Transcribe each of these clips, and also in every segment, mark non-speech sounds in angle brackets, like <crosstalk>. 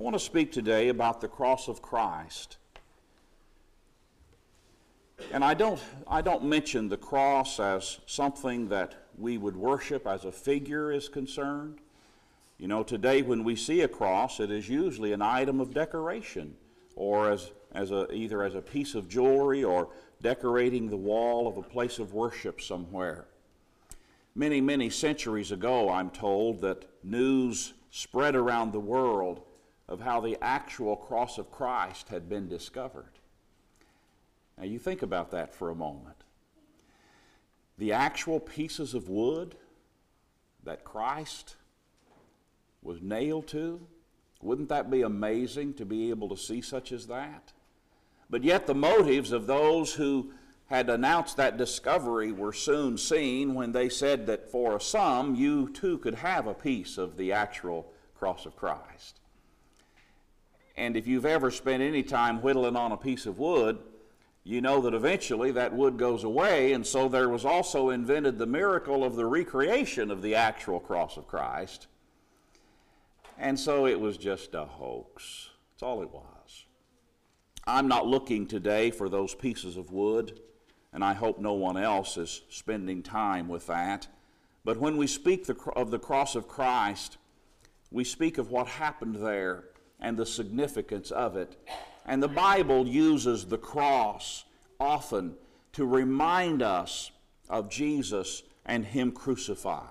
I want to speak today about the cross of Christ. And I don't, I don't mention the cross as something that we would worship as a figure is concerned. You know, today when we see a cross, it is usually an item of decoration or as, as a, either as a piece of jewelry or decorating the wall of a place of worship somewhere. Many, many centuries ago, I'm told that news spread around the world of how the actual cross of Christ had been discovered. Now, you think about that for a moment. The actual pieces of wood that Christ was nailed to, wouldn't that be amazing to be able to see such as that? But yet, the motives of those who had announced that discovery were soon seen when they said that for a sum you too could have a piece of the actual cross of Christ. And if you've ever spent any time whittling on a piece of wood, you know that eventually that wood goes away, and so there was also invented the miracle of the recreation of the actual cross of Christ. And so it was just a hoax. That's all it was. I'm not looking today for those pieces of wood, and I hope no one else is spending time with that. But when we speak of the cross of Christ, we speak of what happened there and the significance of it. And the Bible uses the cross often to remind us of Jesus and Him crucified.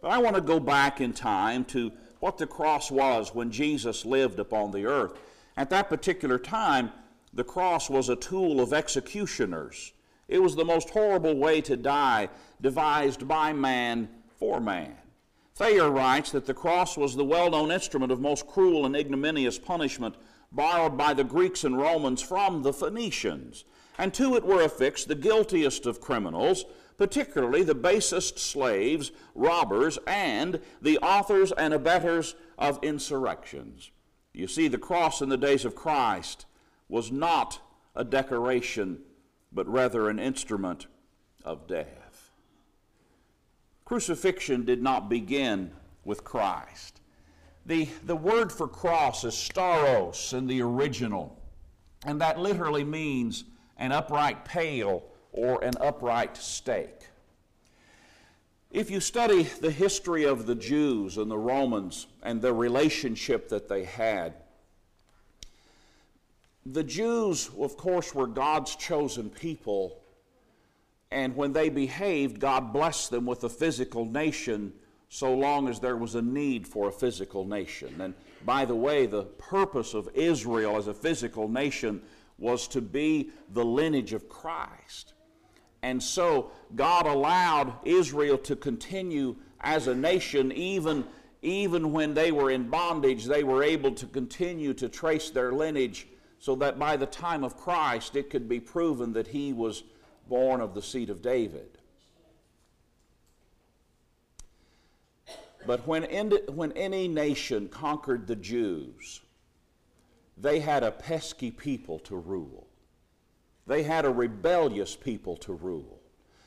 But I want to go back in time to what the cross was when Jesus lived upon the earth. At that particular time, the cross was a tool of executioners. It was the most horrible way to die devised by man for man. Thayer writes that the cross was the well known instrument of most cruel and ignominious punishment borrowed by the Greeks and Romans from the Phoenicians. And to it were affixed the guiltiest of criminals, particularly the basest slaves, robbers, and the authors and abettors of insurrections. You see, the cross in the days of Christ was not a decoration, but rather an instrument of death. Crucifixion did not begin with Christ. The, the word for cross is stauros in the original, and that literally means an upright pale or an upright stake. If you study the history of the Jews and the Romans and the relationship that they had, the Jews, of course, were God's chosen people and when they behaved, God blessed them with a physical nation so long as there was a need for a physical nation. And by the way, the purpose of Israel as a physical nation was to be the lineage of Christ. And so God allowed Israel to continue as a nation even, even when they were in bondage, they were able to continue to trace their lineage so that by the time of Christ it could be proven that he was born of the seed of David. But when, when any nation conquered the Jews, they had a pesky people to rule. They had a rebellious people to rule.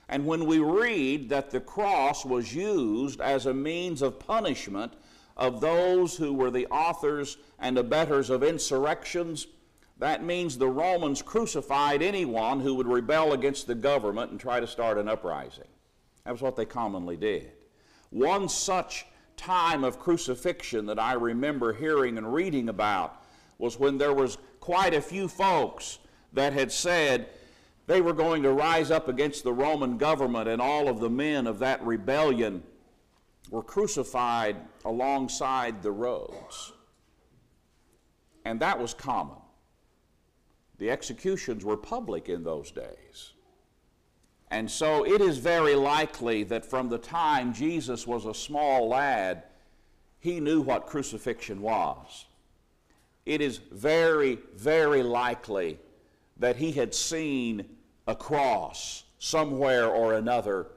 And when we read that the cross was used as a means of punishment of those who were the authors and abettors of insurrections, that means the Romans crucified anyone who would rebel against the government and try to start an uprising. That was what they commonly did. One such time of crucifixion that I remember hearing and reading about was when there was quite a few folks that had said they were going to rise up against the Roman government and all of the men of that rebellion were crucified alongside the roads. And that was common. The executions were public in those days. And so it is very likely that from the time Jesus was a small lad, he knew what crucifixion was. It is very, very likely that he had seen a cross somewhere or another,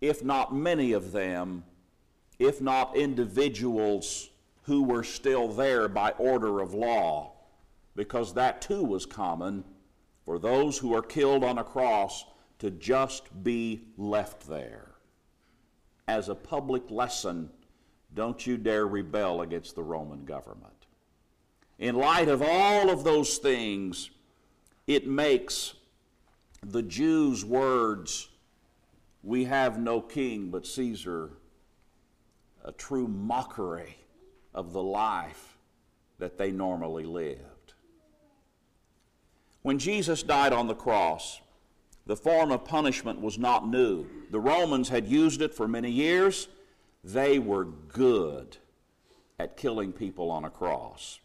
if not many of them, if not individuals who were still there by order of law because that too was common for those who are killed on a cross to just be left there. As a public lesson, don't you dare rebel against the Roman government. In light of all of those things, it makes the Jews' words, We have no king but Caesar, a true mockery of the life that they normally lived. When Jesus died on the cross, the form of punishment was not new. The Romans had used it for many years. They were good at killing people on a cross.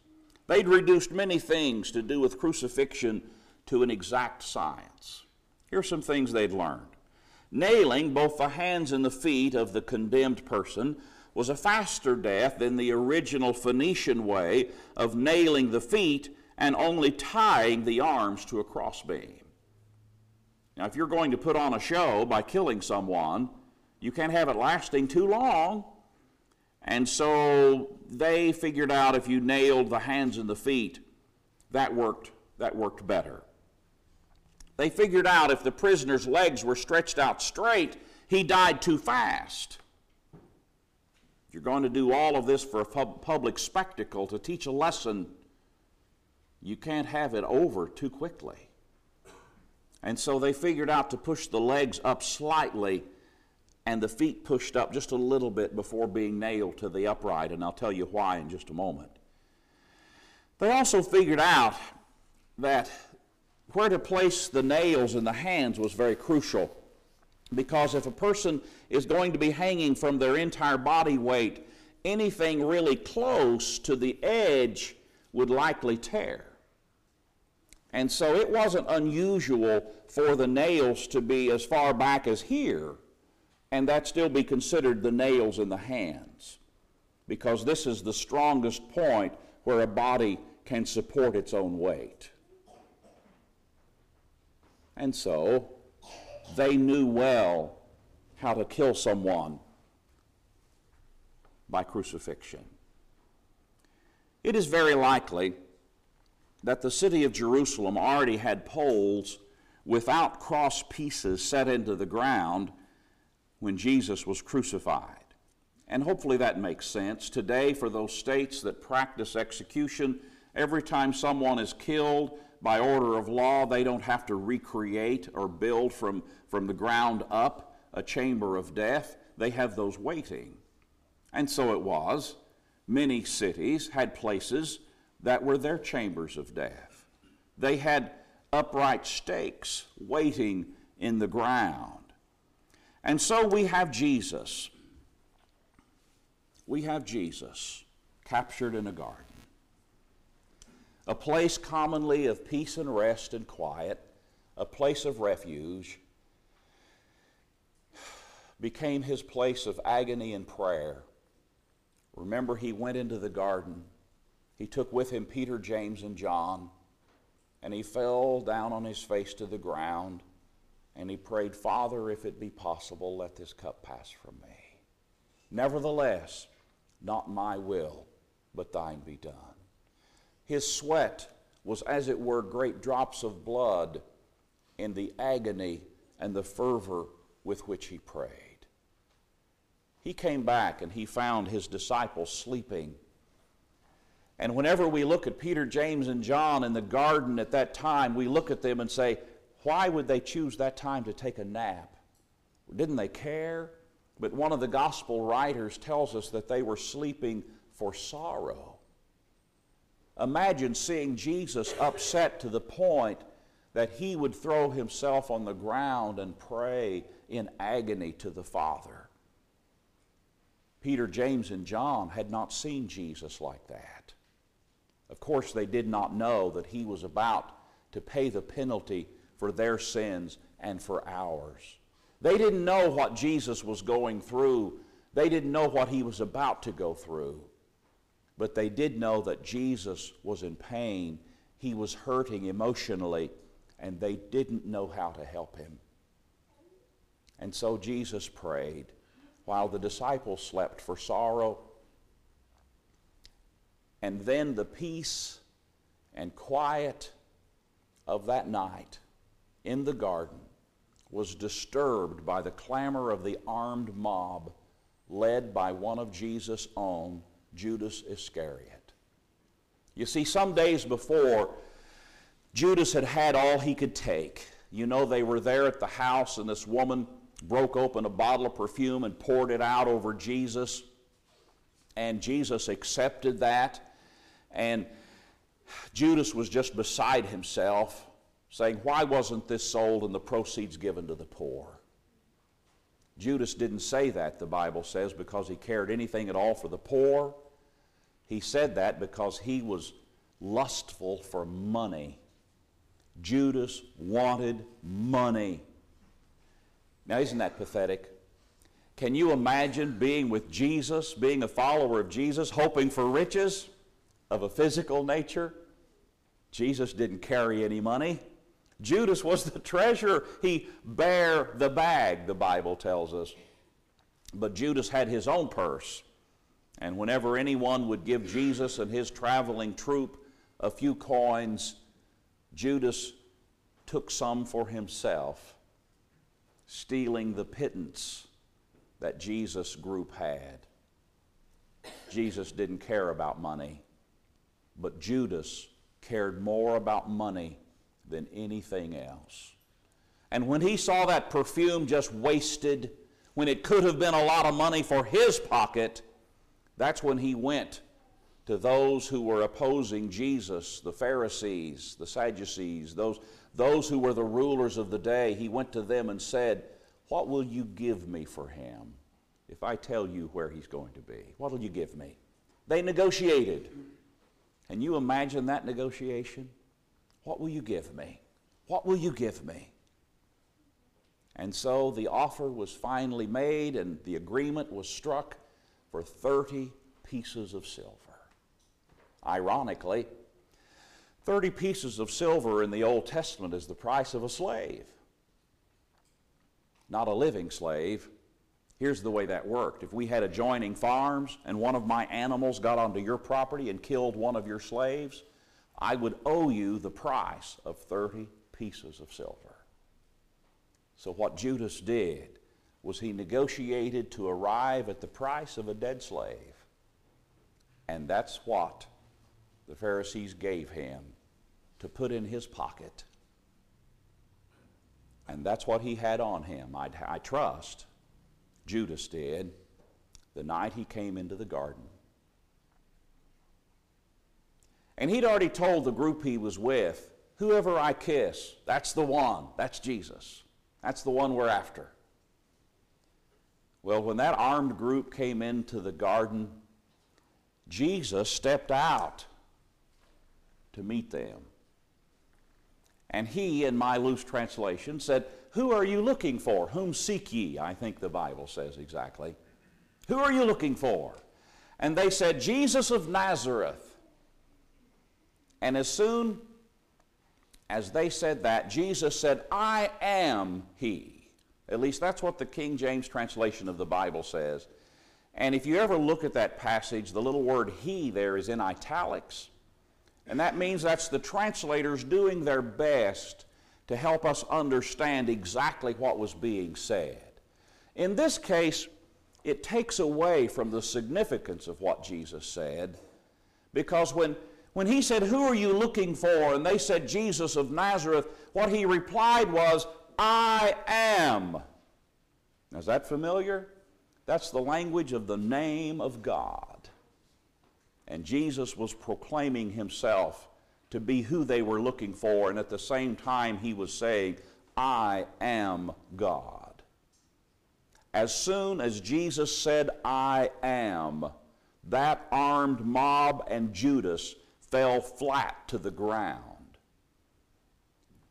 They'd reduced many things to do with crucifixion to an exact science. Here's some things they'd learned. Nailing both the hands and the feet of the condemned person was a faster death than the original Phoenician way of nailing the feet and only tying the arms to a crossbeam. Now, if you're going to put on a show by killing someone, you can't have it lasting too long. And so they figured out if you nailed the hands and the feet, that worked, that worked better. They figured out if the prisoner's legs were stretched out straight, he died too fast. If you're going to do all of this for a public spectacle to teach a lesson, you can't have it over too quickly. And so they figured out to push the legs up slightly and the feet pushed up just a little bit before being nailed to the upright, and I'll tell you why in just a moment. They also figured out that where to place the nails in the hands was very crucial because if a person is going to be hanging from their entire body weight, anything really close to the edge would likely tear. And so it wasn't unusual for the nails to be as far back as here, and that still be considered the nails in the hands, because this is the strongest point where a body can support its own weight. And so they knew well how to kill someone by crucifixion. It is very likely that the city of Jerusalem already had poles without cross pieces set into the ground when Jesus was crucified. And hopefully that makes sense. Today, for those states that practice execution, every time someone is killed by order of law, they don't have to recreate or build from, from the ground up a chamber of death. They have those waiting. And so it was. Many cities had places that were their chambers of death. They had upright stakes waiting in the ground. And so we have Jesus. We have Jesus captured in a garden. A place commonly of peace and rest and quiet, a place of refuge, became his place of agony and prayer. Remember, he went into the garden he took with him Peter, James, and John, and he fell down on his face to the ground, and he prayed, Father, if it be possible, let this cup pass from me. Nevertheless, not my will, but thine be done. His sweat was, as it were, great drops of blood in the agony and the fervor with which he prayed. He came back and he found his disciples sleeping and whenever we look at Peter, James, and John in the garden at that time, we look at them and say, why would they choose that time to take a nap? Didn't they care? But one of the gospel writers tells us that they were sleeping for sorrow. Imagine seeing Jesus upset to the point that he would throw himself on the ground and pray in agony to the Father. Peter, James, and John had not seen Jesus like that. Of course, they did not know that he was about to pay the penalty for their sins and for ours. They didn't know what Jesus was going through. They didn't know what he was about to go through. But they did know that Jesus was in pain. He was hurting emotionally, and they didn't know how to help him. And so Jesus prayed while the disciples slept for sorrow and then the peace and quiet of that night in the garden was disturbed by the clamor of the armed mob led by one of Jesus' own, Judas Iscariot. You see, some days before, Judas had had all he could take. You know, they were there at the house, and this woman broke open a bottle of perfume and poured it out over Jesus. And Jesus accepted that. And Judas was just beside himself, saying, Why wasn't this sold and the proceeds given to the poor? Judas didn't say that, the Bible says, because he cared anything at all for the poor. He said that because he was lustful for money. Judas wanted money. Now, isn't that pathetic? Can you imagine being with Jesus, being a follower of Jesus, hoping for riches of a physical nature? Jesus didn't carry any money. Judas was the <laughs> treasurer. He bare the bag, the Bible tells us. But Judas had his own purse. And whenever anyone would give Jesus and his traveling troop a few coins, Judas took some for himself, stealing the pittance that Jesus' group had. Jesus didn't care about money, but Judas cared more about money than anything else. And when he saw that perfume just wasted, when it could have been a lot of money for his pocket, that's when he went to those who were opposing Jesus, the Pharisees, the Sadducees, those, those who were the rulers of the day. He went to them and said, What will you give me for him if I tell you where he's going to be? What will you give me? They negotiated. Can you imagine that negotiation? What will you give me? What will you give me? And so the offer was finally made and the agreement was struck for 30 pieces of silver. Ironically, 30 pieces of silver in the Old Testament is the price of a slave. Not a living slave. Here's the way that worked. If we had adjoining farms and one of my animals got onto your property and killed one of your slaves, I would owe you the price of 30 pieces of silver. So, what Judas did was he negotiated to arrive at the price of a dead slave. And that's what the Pharisees gave him to put in his pocket. And that's what he had on him, I, I trust. Judas did the night he came into the garden. And he'd already told the group he was with, whoever I kiss, that's the one. That's Jesus. That's the one we're after. Well, when that armed group came into the garden, Jesus stepped out to meet them. And he, in my loose translation, said, Who are you looking for? Whom seek ye? I think the Bible says exactly. Who are you looking for? And they said, Jesus of Nazareth. And as soon as they said that, Jesus said, I am He. At least that's what the King James translation of the Bible says. And if you ever look at that passage, the little word He there is in italics. And that means that's the translators doing their best to help us understand exactly what was being said. In this case, it takes away from the significance of what Jesus said because when when he said, Who are you looking for? and they said, Jesus of Nazareth, what he replied was, I am. Is that familiar? That's the language of the name of God. And Jesus was proclaiming himself to be who they were looking for, and at the same time, he was saying, I am God. As soon as Jesus said, I am, that armed mob and Judas fell flat to the ground.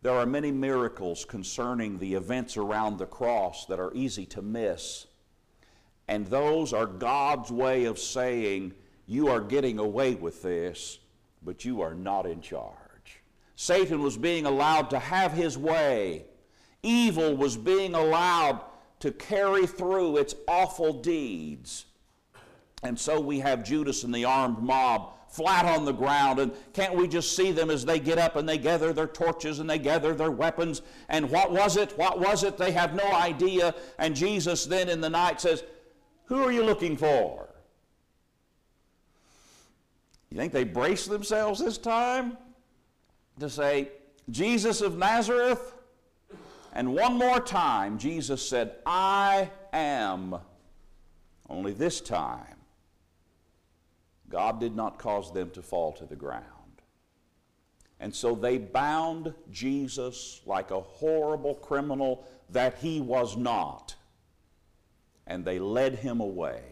There are many miracles concerning the events around the cross that are easy to miss. And those are God's way of saying, You are getting away with this, but you are not in charge. Satan was being allowed to have his way, evil was being allowed to carry through its awful deeds. And so we have Judas and the armed mob flat on the ground. And can't we just see them as they get up and they gather their torches and they gather their weapons? And what was it? What was it? They have no idea. And Jesus then in the night says, Who are you looking for? You think they braced themselves this time to say, Jesus of Nazareth? And one more time, Jesus said, I am. Only this time, God did not cause them to fall to the ground. And so they bound Jesus like a horrible criminal that he was not. And they led him away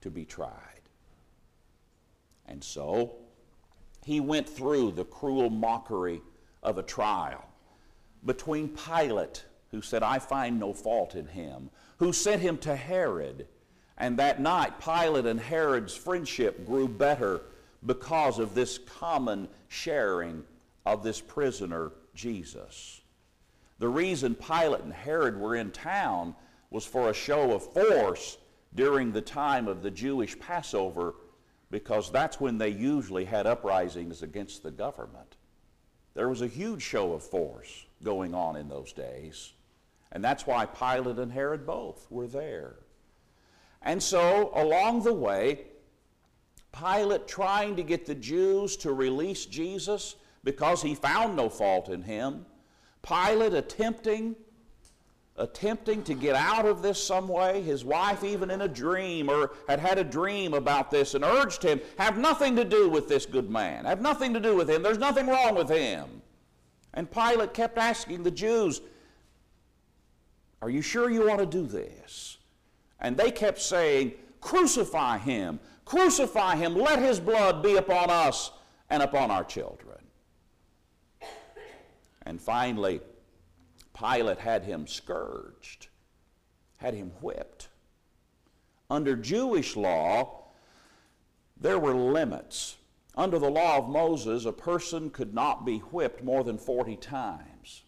to be tried. And so he went through the cruel mockery of a trial between Pilate, who said, I find no fault in him, who sent him to Herod. And that night, Pilate and Herod's friendship grew better because of this common sharing of this prisoner, Jesus. The reason Pilate and Herod were in town was for a show of force during the time of the Jewish Passover because that's when they usually had uprisings against the government. There was a huge show of force going on in those days. And that's why Pilate and Herod both were there. And so, along the way, Pilate trying to get the Jews to release Jesus because he found no fault in him. Pilate attempting attempting to get out of this some way. His wife, even in a dream, or had had a dream about this and urged him, have nothing to do with this good man. Have nothing to do with him. There's nothing wrong with him. And Pilate kept asking the Jews, Are you sure you want to do this? And they kept saying, Crucify him, crucify him, let his blood be upon us and upon our children. And finally, Pilate had him scourged, had him whipped. Under Jewish law, there were limits. Under the law of Moses, a person could not be whipped more than 40 times.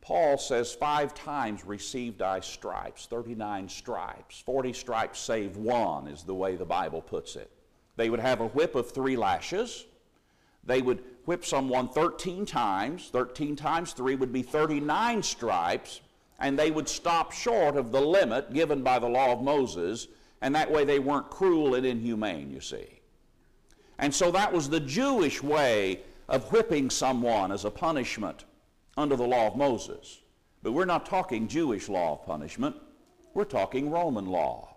Paul says, Five times received I stripes, 39 stripes. 40 stripes save one, is the way the Bible puts it. They would have a whip of three lashes. They would whip someone 13 times. 13 times 3 would be 39 stripes, and they would stop short of the limit given by the law of Moses, and that way they weren't cruel and inhumane, you see. And so that was the Jewish way of whipping someone as a punishment under the law of Moses. But we're not talking Jewish law of punishment, we're talking Roman law.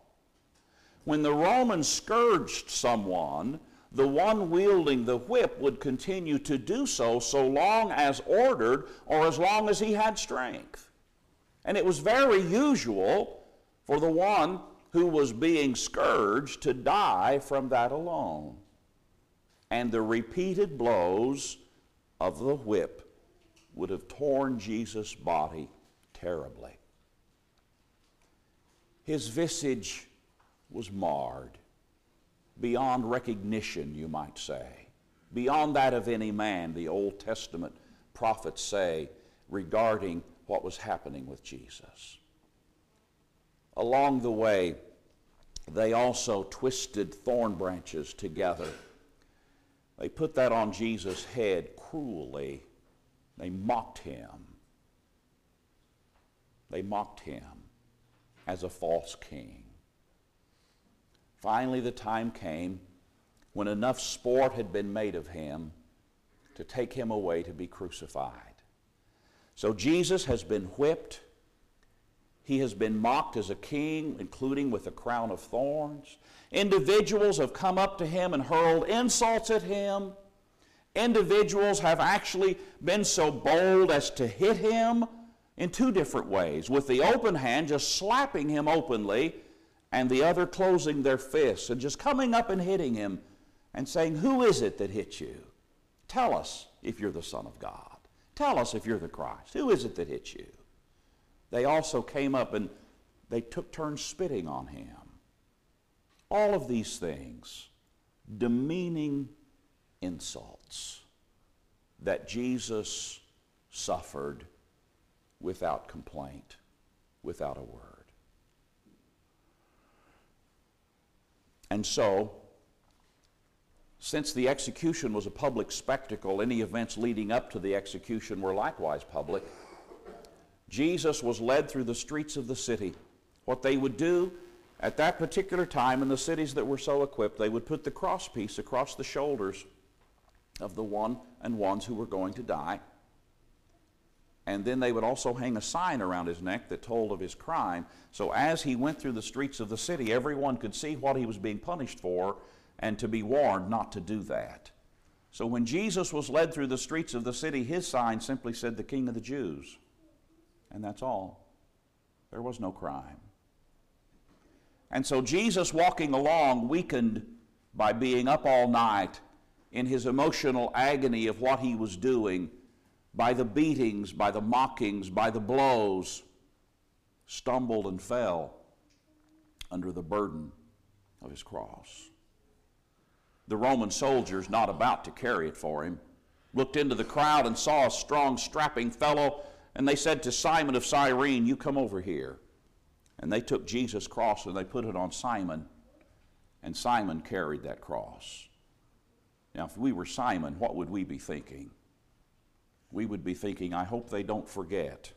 When the Romans scourged someone, the one wielding the whip would continue to do so so long as ordered or as long as he had strength. And it was very usual for the one who was being scourged to die from that alone. And the repeated blows of the whip would have torn Jesus' body terribly. His visage was marred beyond recognition, you might say, beyond that of any man, the Old Testament prophets say regarding what was happening with Jesus. Along the way, they also twisted thorn branches together. They put that on Jesus' head cruelly. They mocked him. They mocked him as a false king. Finally, the time came when enough sport had been made of him to take him away to be crucified. So Jesus has been whipped. He has been mocked as a king, including with a crown of thorns. Individuals have come up to him and hurled insults at him. Individuals have actually been so bold as to hit him in two different ways with the open hand, just slapping him openly, and the other closing their fists and just coming up and hitting him and saying, Who is it that hit you? Tell us if you're the Son of God. Tell us if you're the Christ. Who is it that hit you? They also came up and they took turns spitting on him. All of these things, demeaning insults that Jesus suffered without complaint, without a word. And so, since the execution was a public spectacle, any events leading up to the execution were likewise public. Jesus was led through the streets of the city. What they would do at that particular time in the cities that were so equipped, they would put the crosspiece across the shoulders of the one and ones who were going to die. And then they would also hang a sign around his neck that told of his crime. So as he went through the streets of the city, everyone could see what he was being punished for and to be warned not to do that. So when Jesus was led through the streets of the city, his sign simply said, The King of the Jews. And that's all. There was no crime. And so Jesus walking along, weakened by being up all night in his emotional agony of what he was doing, by the beatings, by the mockings, by the blows, stumbled and fell under the burden of his cross. The Roman soldiers, not about to carry it for him, looked into the crowd and saw a strong, strapping fellow, and they said to Simon of Cyrene, You come over here. And they took Jesus' cross and they put it on Simon, and Simon carried that cross. Now, if we were Simon, what would we be thinking? We would be thinking, I hope they don't forget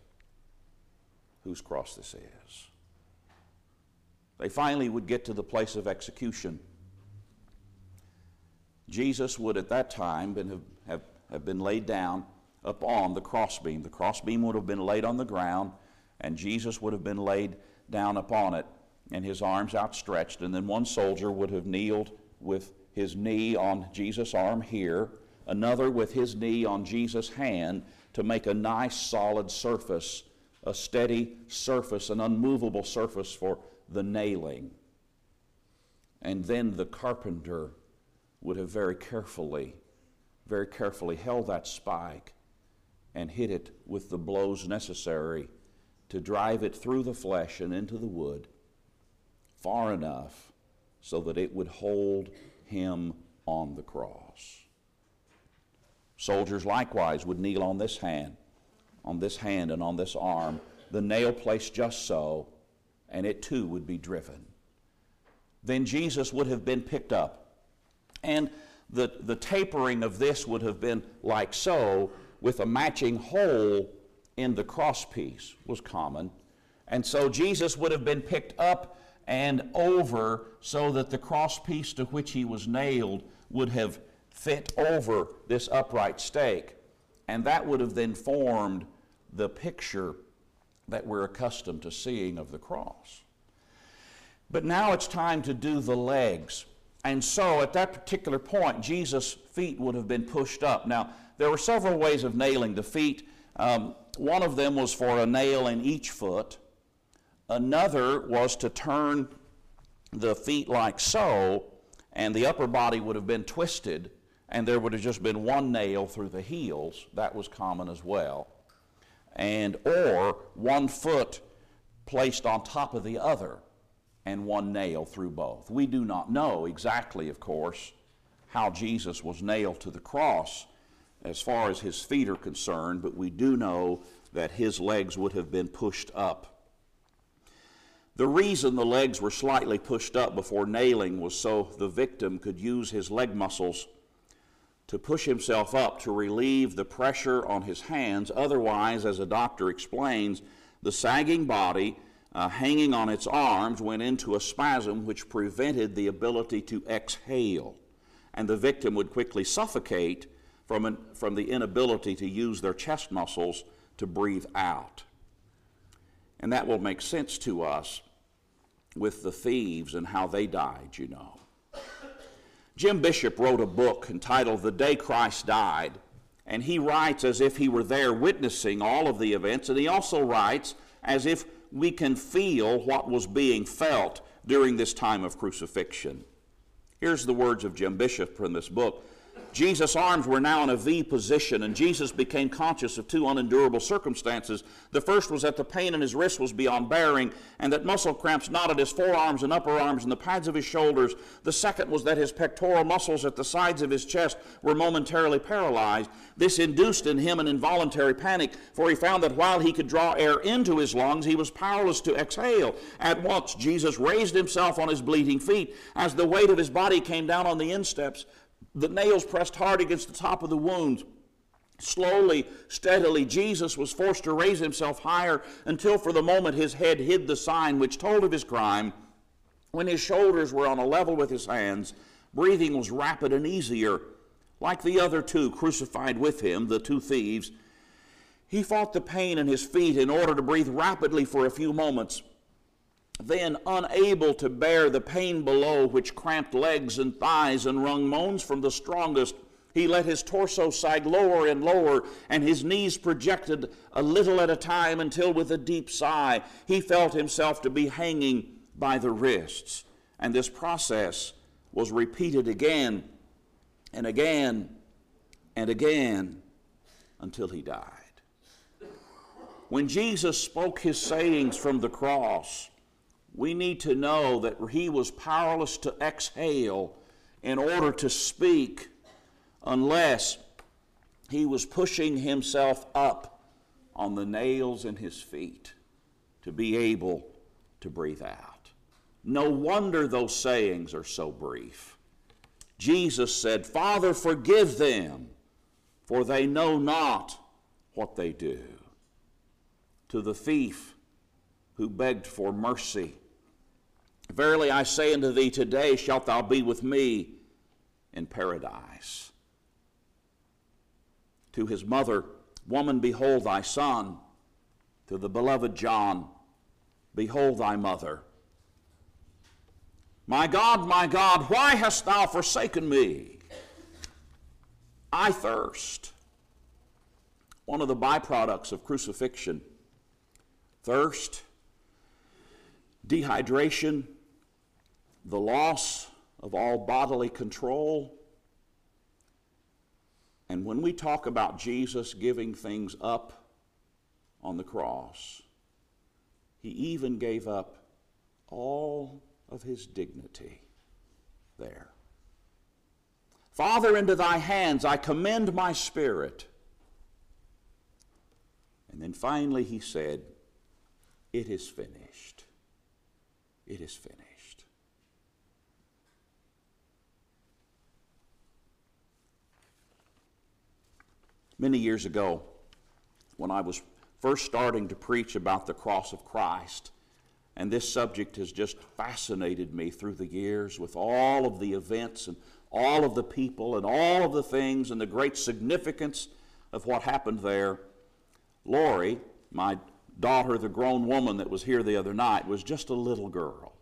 whose cross this is. They finally would get to the place of execution. Jesus would at that time been, have, have been laid down upon the crossbeam. The crossbeam would have been laid on the ground, and Jesus would have been laid down upon it and his arms outstretched. And then one soldier would have kneeled with his knee on Jesus' arm here, another with his knee on Jesus' hand to make a nice solid surface, a steady surface, an unmovable surface for the nailing. And then the carpenter would have very carefully, very carefully held that spike and hit it with the blows necessary to drive it through the flesh and into the wood far enough so that it would hold him on the cross. Soldiers likewise would kneel on this hand, on this hand, and on this arm, the nail placed just so, and it too would be driven. Then Jesus would have been picked up. And the, the tapering of this would have been like so, with a matching hole in the crosspiece was common. And so Jesus would have been picked up and over so that the crosspiece to which he was nailed would have fit over this upright stake. And that would have then formed the picture that we're accustomed to seeing of the cross. But now it's time to do the legs. And so at that particular point, Jesus' feet would have been pushed up. Now, there were several ways of nailing the feet. Um, one of them was for a nail in each foot. Another was to turn the feet like so, and the upper body would have been twisted, and there would have just been one nail through the heels. That was common as well. And or one foot placed on top of the other and one nail through both. We do not know exactly, of course, how Jesus was nailed to the cross as far as his feet are concerned, but we do know that his legs would have been pushed up. The reason the legs were slightly pushed up before nailing was so the victim could use his leg muscles to push himself up to relieve the pressure on his hands. Otherwise, as a doctor explains, the sagging body uh, hanging on its arms went into a spasm which prevented the ability to exhale, and the victim would quickly suffocate from, an, from the inability to use their chest muscles to breathe out. And that will make sense to us with the thieves and how they died, you know. Jim Bishop wrote a book entitled The Day Christ Died, and he writes as if he were there witnessing all of the events, and he also writes as if we can feel what was being felt during this time of crucifixion. Here's the words of Jim Bishop from this book. Jesus' arms were now in a V position, and Jesus became conscious of two unendurable circumstances. The first was that the pain in his wrist was beyond bearing, and that muscle cramps knotted his forearms and upper arms and the pads of his shoulders. The second was that his pectoral muscles at the sides of his chest were momentarily paralyzed. This induced in him an involuntary panic, for he found that while he could draw air into his lungs, he was powerless to exhale. At once, Jesus raised himself on his bleeding feet. As the weight of his body came down on the insteps, the nails pressed hard against the top of the wounds. Slowly, steadily, Jesus was forced to raise himself higher until for the moment his head hid the sign which told of his crime. When his shoulders were on a level with his hands, breathing was rapid and easier. Like the other two crucified with him, the two thieves, he fought the pain in his feet in order to breathe rapidly for a few moments. Then, unable to bear the pain below, which cramped legs and thighs and wrung moans from the strongest, he let his torso sag lower and lower, and his knees projected a little at a time until, with a deep sigh, he felt himself to be hanging by the wrists. And this process was repeated again and again and again until he died. When Jesus spoke his sayings from the cross, we need to know that he was powerless to exhale in order to speak unless he was pushing himself up on the nails in his feet to be able to breathe out. No wonder those sayings are so brief. Jesus said, Father, forgive them, for they know not what they do. To the thief who begged for mercy, Verily I say unto thee, today shalt thou be with me in paradise to his mother, Woman, behold thy son. To the beloved John, Behold thy mother. My God, my God, why hast thou forsaken me? I thirst. One of the byproducts of crucifixion thirst, dehydration, the loss of all bodily control, and when we talk about Jesus giving things up on the cross, he even gave up all of his dignity there. Father, into thy hands I commend my spirit. And then finally he said, It is finished. It is finished. Many years ago, when I was first starting to preach about the cross of Christ, and this subject has just fascinated me through the years with all of the events and all of the people and all of the things and the great significance of what happened there. Lori, my daughter, the grown woman that was here the other night, was just a little girl.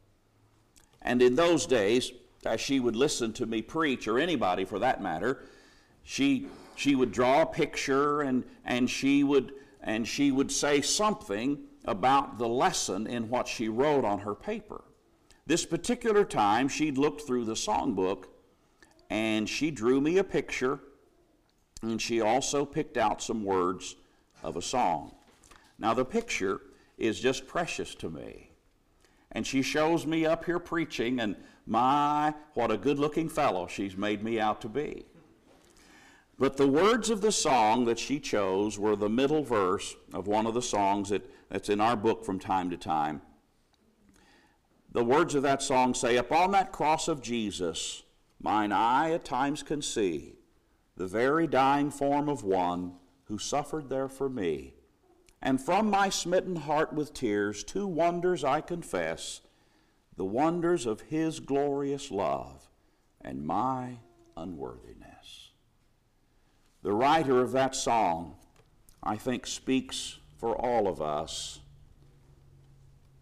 And in those days, as she would listen to me preach, or anybody for that matter, she she would draw a picture and, and she would and she would say something about the lesson in what she wrote on her paper. This particular time, she'd looked through the songbook and she drew me a picture and she also picked out some words of a song. Now, the picture is just precious to me. And she shows me up here preaching, and my, what a good looking fellow she's made me out to be. But the words of the song that she chose were the middle verse of one of the songs that, that's in our book from time to time. The words of that song say, Upon that cross of Jesus, mine eye at times can see the very dying form of one who suffered there for me. And from my smitten heart with tears, two wonders I confess the wonders of his glorious love and my unworthiness. The writer of that song, I think, speaks for all of us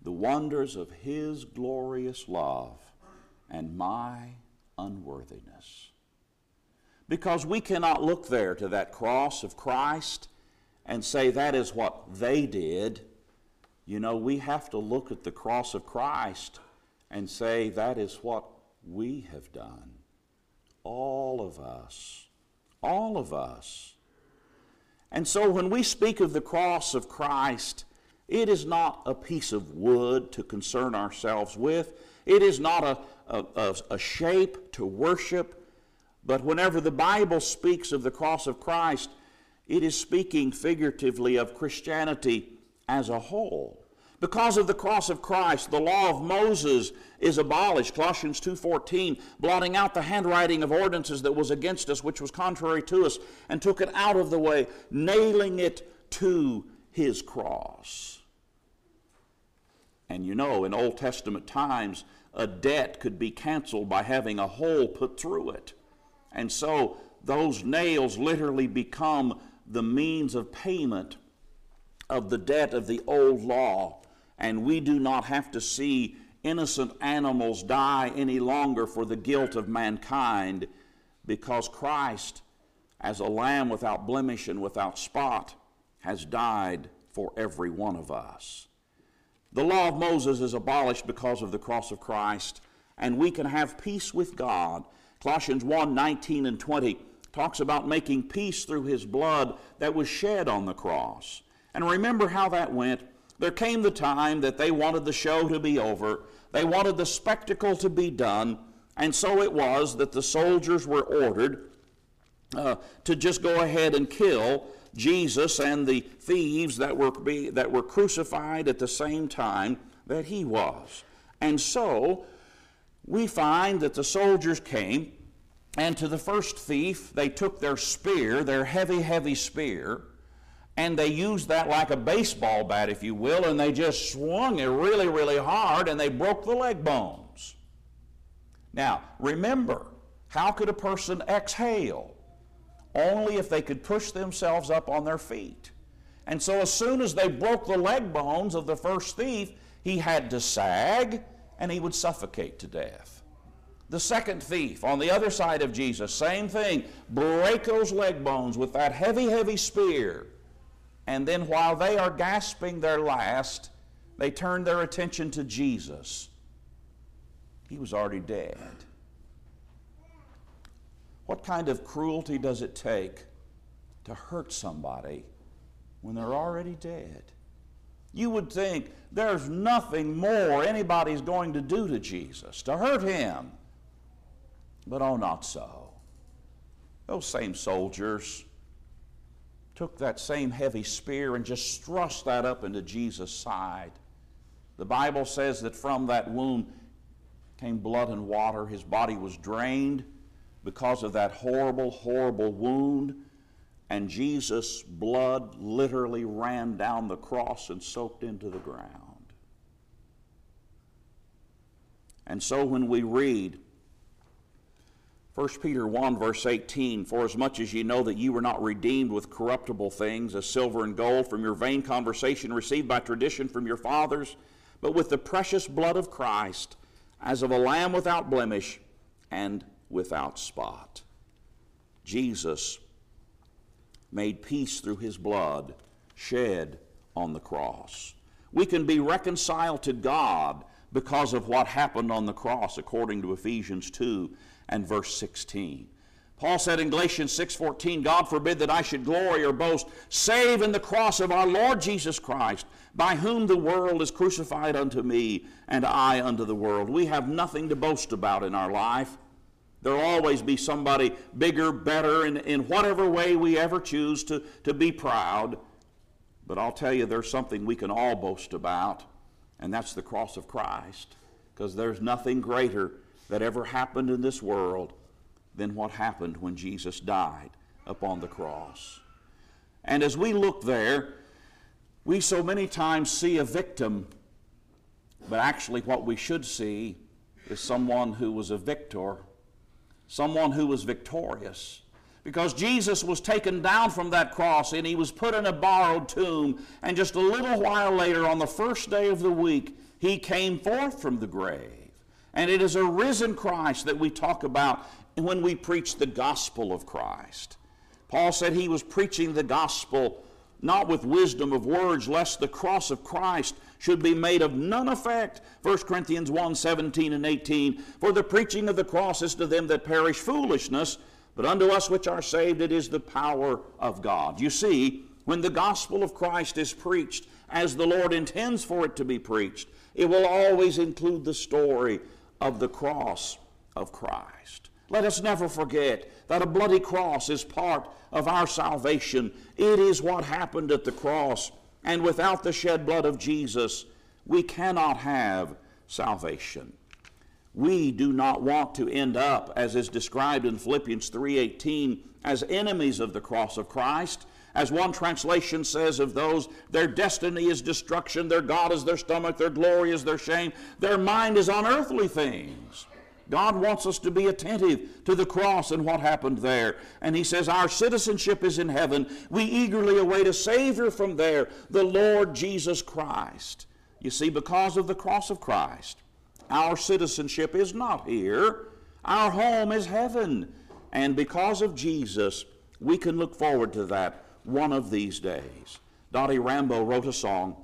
the wonders of His glorious love and my unworthiness. Because we cannot look there to that cross of Christ and say that is what they did. You know, we have to look at the cross of Christ and say that is what we have done. All of us. All of us. And so when we speak of the cross of Christ, it is not a piece of wood to concern ourselves with. It is not a, a, a, shape to worship. But whenever the Bible speaks of the cross of Christ, it is speaking figuratively of Christianity as a whole. Because of the cross of Christ, the law of Moses is abolished, Colossians 2:14, blotting out the handwriting of ordinances that was against us, which was contrary to us, and took it out of the way, nailing it to his cross. And you know, in Old Testament times, a debt could be canceled by having a hole put through it. And so those nails literally become the means of payment of the debt of the old law. And we do not have to see innocent animals die any longer for the guilt of mankind because Christ, as a lamb without blemish and without spot, has died for every one of us. The law of Moses is abolished because of the cross of Christ, and we can have peace with God. Colossians 1 19 and 20 talks about making peace through his blood that was shed on the cross. And remember how that went. There came the time that they wanted the show to be over, they wanted the spectacle to be done, and so it was that the soldiers were ordered uh, to just go ahead and kill Jesus and the thieves that were, be, that were crucified at the same time that he was. And so we find that the soldiers came, and to the first thief, they took their spear, their heavy, heavy spear, and they used that like a baseball bat, if you will, and they just swung it really, really hard, and they broke the leg bones. Now, remember, how could a person exhale? only if they could push themselves up on their feet. And so, as soon as they broke the leg bones of the first thief, he had to sag and he would suffocate to death. The second thief on the other side of Jesus, same thing, break those leg bones with that heavy, heavy spear. And then, while they are gasping their last, they turn their attention to Jesus. He was already dead. What kind of cruelty does it take to hurt somebody when they're already dead? You would think there's nothing more anybody's going to do to Jesus to hurt him. But oh, not so. Those same soldiers took that same heavy spear and just thrust that up into Jesus' side. The Bible says that from that wound came blood and water. His body was drained because of that horrible, horrible wound. And Jesus' blood literally ran down the cross and soaked into the ground. And so when we read 1 Peter 1, verse 18 For as much as ye know that ye were not redeemed with corruptible things, as silver and gold, from your vain conversation received by tradition from your fathers, but with the precious blood of Christ, as of a lamb without blemish and without spot. Jesus made peace through his blood shed on the cross. We can be reconciled to God because of what happened on the cross according to Ephesians 2 and verse 16. Paul said in Galatians 6:14, God forbid that I should glory or boast save in the cross of our Lord Jesus Christ, by whom the world is crucified unto me and I unto the world. We have nothing to boast about in our life. There'll always be somebody bigger, better, in, in whatever way we ever choose to, to be proud. But I'll tell you, there's something we can all boast about, and that's the cross of Christ. Because there's nothing greater that ever happened in this world than what happened when Jesus died upon the cross. And as we look there, we so many times see a victim, but actually, what we should see is someone who was a victor someone who was victorious. Because Jesus was taken down from that cross and he was put in a borrowed tomb. And just a little while later, on the first day of the week, he came forth from the grave. And it is a risen Christ that we talk about when we preach the gospel of Christ. Paul said he was preaching the gospel not with wisdom of words, lest the cross of Christ should be made of none effect. 1 Corinthians 1 17 and 18. For the preaching of the cross is to them that perish foolishness, but unto us which are saved it is the power of God. You see, when the gospel of Christ is preached as the Lord intends for it to be preached, it will always include the story of the cross of Christ. Let us never forget that a bloody cross is part of our salvation. It is what happened at the cross. And without the shed blood of Jesus, we cannot have salvation. We do not want to end up, as is described in Philippians 3:18, as enemies of the cross of Christ. As one translation says of those, their destiny is destruction, their God is their stomach, their glory is their shame, their mind is on earthly things. God wants us to be attentive to the cross and what happened there. And He says, Our citizenship is in heaven. We eagerly await a Savior from there, the Lord Jesus Christ. You see, because of the cross of Christ, our citizenship is not here, our home is heaven. And because of Jesus, we can look forward to that one of these days. Dottie Rambo wrote a song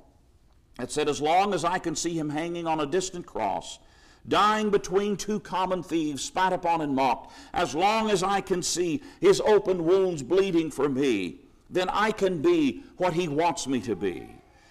that said, As long as I can see him hanging on a distant cross, dying between two common thieves, spat upon and mocked, as long as I can see his open wounds bleeding for me, then I can be what he wants me to be.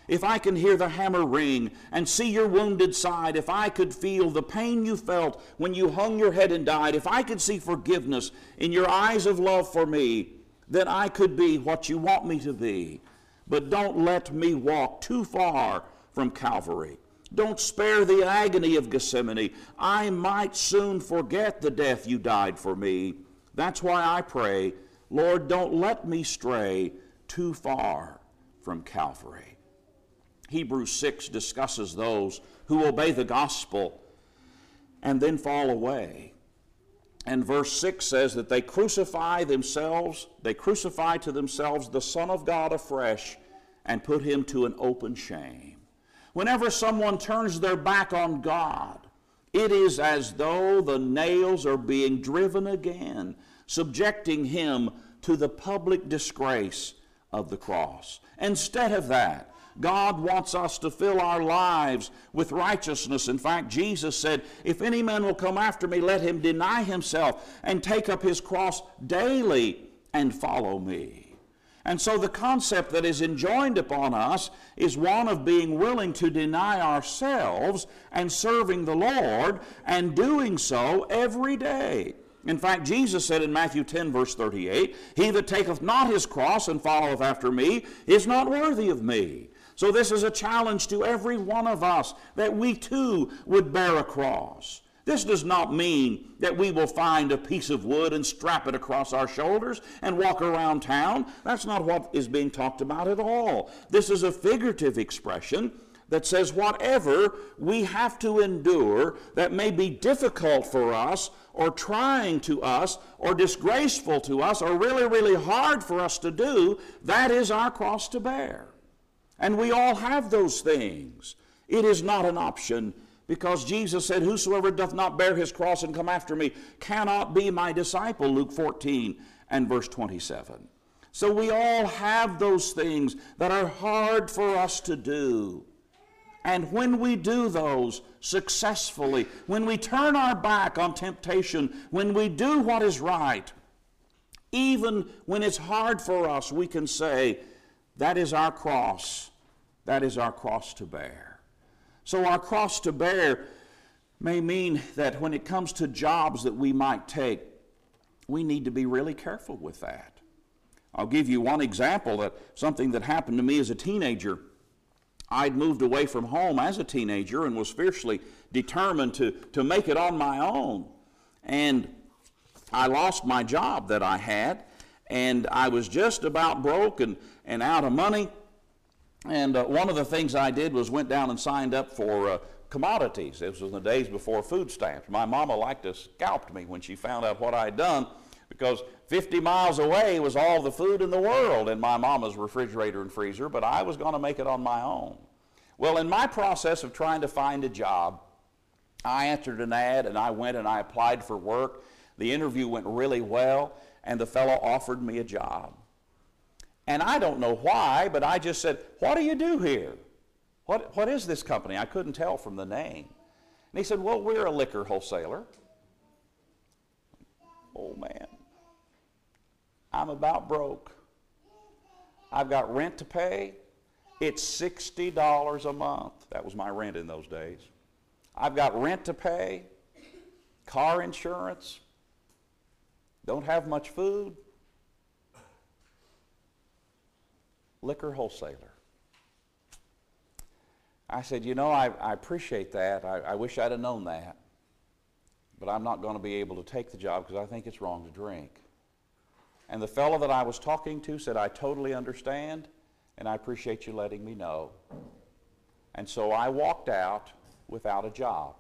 If I can hear the hammer ring and see your wounded side, if I could feel the pain you felt when you hung your head and died, if I could see forgiveness in your eyes of love for me, then I could be what you want me to be. But don't let me walk too far from Calvary. Don't spare the agony of Gethsemane. I might soon forget the death you died for me. That's why I pray, Lord, don't let me stray too far from Calvary. Hebrews 6 discusses those who obey the gospel and then fall away. And verse 6 says that they crucify themselves, they crucify to themselves the Son of God afresh and put him to an open shame. Whenever someone turns their back on God, it is as though the nails are being driven again, subjecting him to the public disgrace of the cross. Instead of that, God wants us to fill our lives with righteousness. In fact, Jesus said, If any man will come after me, let him deny himself and take up his cross daily and follow me. And so the concept that is enjoined upon us is one of being willing to deny ourselves and serving the Lord and doing so every day. In fact, Jesus said in Matthew 10, verse 38, He that taketh not his cross and followeth after me is not worthy of me. So, this is a challenge to every one of us that we too would bear a cross. This does not mean that we will find a piece of wood and strap it across our shoulders and walk around town. That's not what is being talked about at all. This is a figurative expression that says whatever we have to endure that may be difficult for us or trying to us or disgraceful to us or really, really hard for us to do, that is our cross to bear. And we all have those things. It is not an option because Jesus said, Whosoever doth not bear his cross and come after me cannot be my disciple, Luke 14 and verse 27. So we all have those things that are hard for us to do. And when we do those successfully, when we turn our back on temptation, when we do what is right, even when it's hard for us, we can say, That is our cross that is our cross to bear. So, our cross to bear may mean that when it comes to jobs that we might take, we need to be really careful with that. I'll give you one example that something that happened to me as a teenager. I'd moved away from home as a teenager and was fiercely determined to, to make it on my own. And I lost my job that I had, and I was just about broke and, and out of money. And uh, one of the things I did was went down and signed up for uh, commodities. This was in the days before food stamps. My mama liked to scalp me when she found out what I had done because 50 miles away was all the food in the world in my mama's refrigerator and freezer, but I was going to make it on my own. Well, in my process of trying to find a job, I entered an ad and I went and I applied for work. The interview went really well, and the fellow offered me a job. And I don't know why, but I just said, What do you do here? What, what is this company? I couldn't tell from the name. And he said, Well, we're a liquor wholesaler. Oh, man. I'm about broke. I've got rent to pay. It's $60 a month. That was my rent in those days. I've got rent to pay, car insurance, don't have much food. Liquor wholesaler. I said, You know, I, I appreciate that. I, I wish I'd have known that. but I'm not going to be able to take the job because I think it's wrong to drink. And the fellow that I was talking to said, I totally understand, and I appreciate you letting me know. And so I walked out without a job.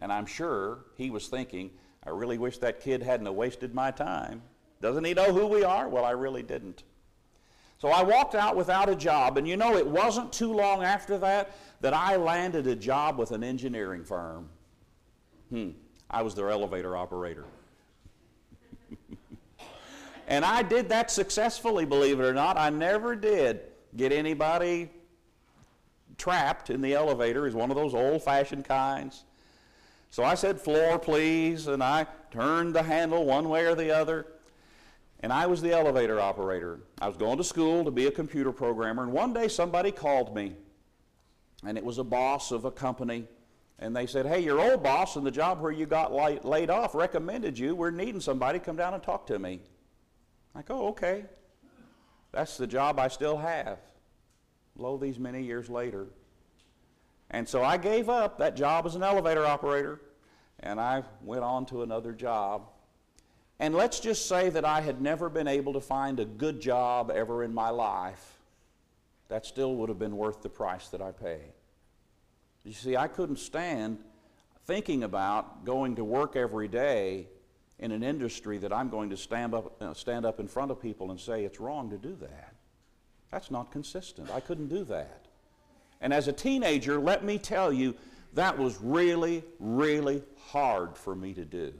And I'm sure he was thinking, I really wish that kid hadn't wasted my time. Doesn't he know who we are? Well, I really didn't. So I walked out without a job, and you know, it wasn't too long after that that I landed a job with an engineering firm. Hmm, I was their elevator operator. <laughs> and I did that successfully, believe it or not. I never did get anybody trapped in the elevator, is one of those old fashioned kinds. So I said, floor, please, and I turned the handle one way or the other. And I was the elevator operator. I was going to school to be a computer programmer, and one day somebody called me, and it was a boss of a company. And they said, Hey, your old boss in the job where you got laid off recommended you. We're needing somebody. Come down and talk to me. I go, oh, okay. That's the job I still have, lo, these many years later. And so I gave up that job as an elevator operator and I went on to another job. And let's just say that I had never been able to find a good job ever in my life. That still would have been worth the price that I paid. You see, I couldn't stand thinking about going to work every day in an industry that I'm going to stand up, uh, stand up in front of people and say it's wrong to do that. That's not consistent. I couldn't do that. And as a teenager, let me tell you, that was really, really hard for me to do.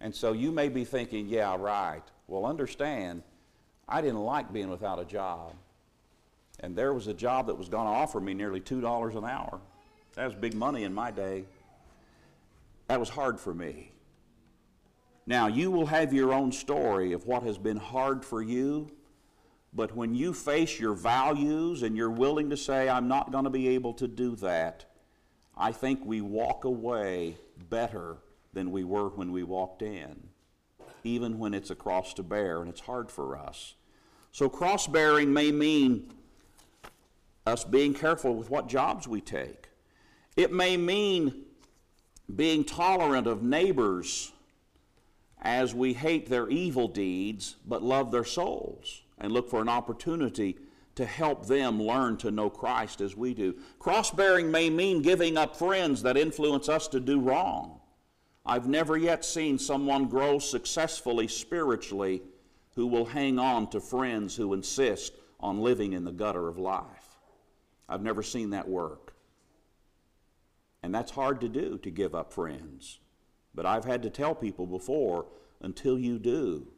And so you may be thinking, yeah, right. Well, understand, I didn't like being without a job. And there was a job that was going to offer me nearly $2 an hour. That was big money in my day. That was hard for me. Now, you will have your own story of what has been hard for you but when you face your values and you're willing to say, I'm not going to be able to do that, I think we walk away better than we were when we walked in, even when it's a cross to bear and it's hard for us. So, cross bearing may mean us being careful with what jobs we take. It may mean being tolerant of neighbors as we hate their evil deeds but love their souls and look for an opportunity to help them learn to know Christ as we do. Cross bearing may mean giving up friends that influence us to do wrong. I've never yet seen someone grow successfully spiritually who will hang on to friends who insist on living in the gutter of life. I've never seen that work. And that's hard to do, to give up friends. But I've had to tell people before until you do,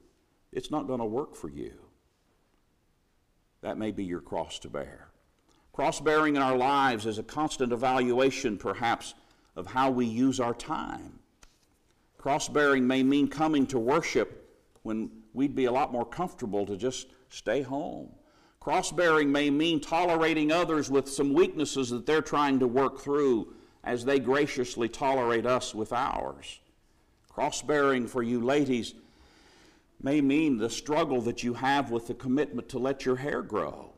it's not going to work for you. That may be your cross to bear. Cross bearing in our lives is a constant evaluation, perhaps, of how we use our time. Cross bearing may mean coming to worship when we'd be a lot more comfortable to just stay home. Cross bearing may mean tolerating others with some weaknesses that they're trying to work through as they graciously tolerate us with ours. Cross bearing for you ladies may mean the struggle that you have with the commitment to let your hair grow.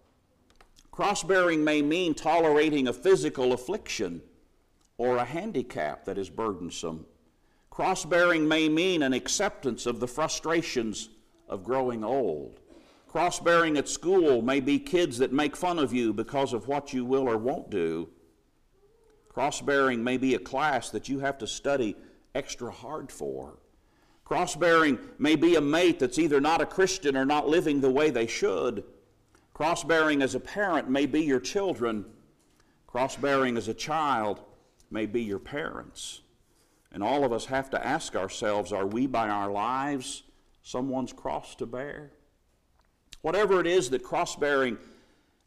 Cross bearing may mean tolerating a physical affliction or a handicap that is burdensome. Cross bearing may mean an acceptance of the frustrations of growing old. Cross bearing at school may be kids that make fun of you because of what you will or won't do. Cross bearing may be a class that you have to study extra hard for. Cross bearing may be a mate that's either not a Christian or not living the way they should. Cross bearing as a parent may be your children. Cross bearing as a child may be your parents. And all of us have to ask ourselves are we by our lives someone's cross to bear? Whatever it is that cross bearing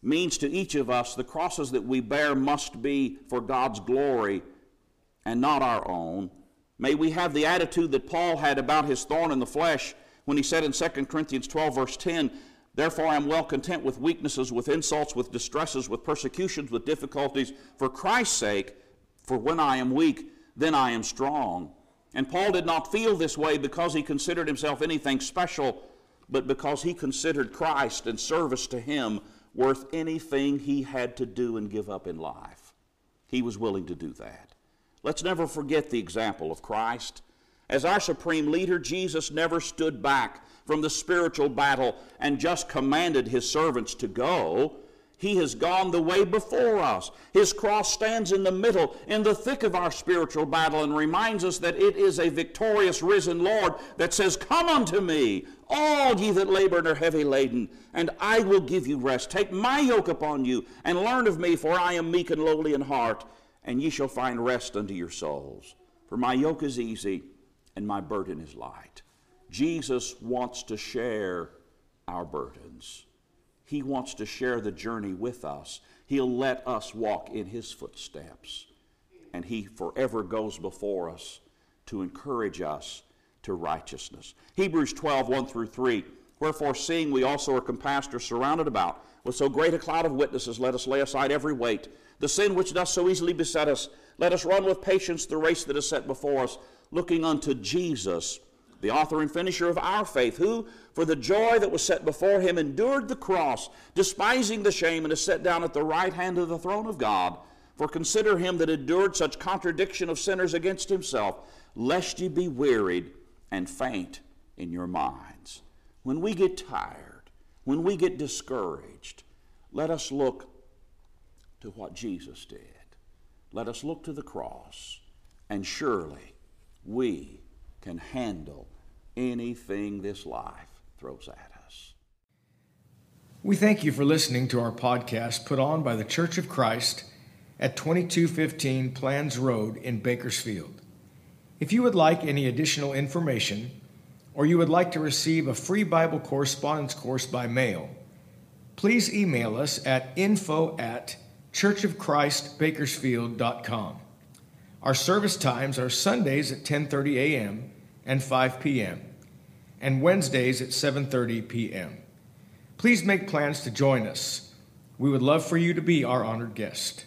means to each of us, the crosses that we bear must be for God's glory and not our own. May we have the attitude that Paul had about his thorn in the flesh when he said in 2 Corinthians 12, verse 10, Therefore I am well content with weaknesses, with insults, with distresses, with persecutions, with difficulties, for Christ's sake, for when I am weak, then I am strong. And Paul did not feel this way because he considered himself anything special, but because he considered Christ and service to him worth anything he had to do and give up in life. He was willing to do that. Let's never forget the example of Christ. As our supreme leader, Jesus never stood back from the spiritual battle and just commanded his servants to go. He has gone the way before us. His cross stands in the middle, in the thick of our spiritual battle, and reminds us that it is a victorious risen Lord that says, Come unto me, all ye that labor and are heavy laden, and I will give you rest. Take my yoke upon you, and learn of me, for I am meek and lowly in heart, and ye shall find rest unto your souls. For my yoke is easy, and my burden is light. Jesus wants to share our burdens. He wants to share the journey with us. He'll let us walk in His footsteps. And He forever goes before us to encourage us to righteousness. Hebrews 12, 1 through 3. Wherefore, seeing we also are compassed or surrounded about with so great a cloud of witnesses, let us lay aside every weight, the sin which does so easily beset us. Let us run with patience the race that is set before us, looking unto Jesus the author and finisher of our faith, who, for the joy that was set before him, endured the cross, despising the shame, and is set down at the right hand of the throne of God. For consider him that endured such contradiction of sinners against himself, lest ye be wearied and faint in your minds. When we get tired, when we get discouraged, let us look to what Jesus did. Let us look to the cross, and surely we can handle anything this life throws at us. We thank you for listening to our podcast put on by the Church of Christ at 2215 Planz Road in Bakersfield. If you would like any additional information, or you would like to receive a free Bible correspondence course by mail, please email us at info at churchofchristbakersfield.com. Our service times are Sundays at 10:30 a.m. and 5 p.m. and Wednesdays at 7:30 p.m. Please make plans to join us. We would love for you to be our honored guest.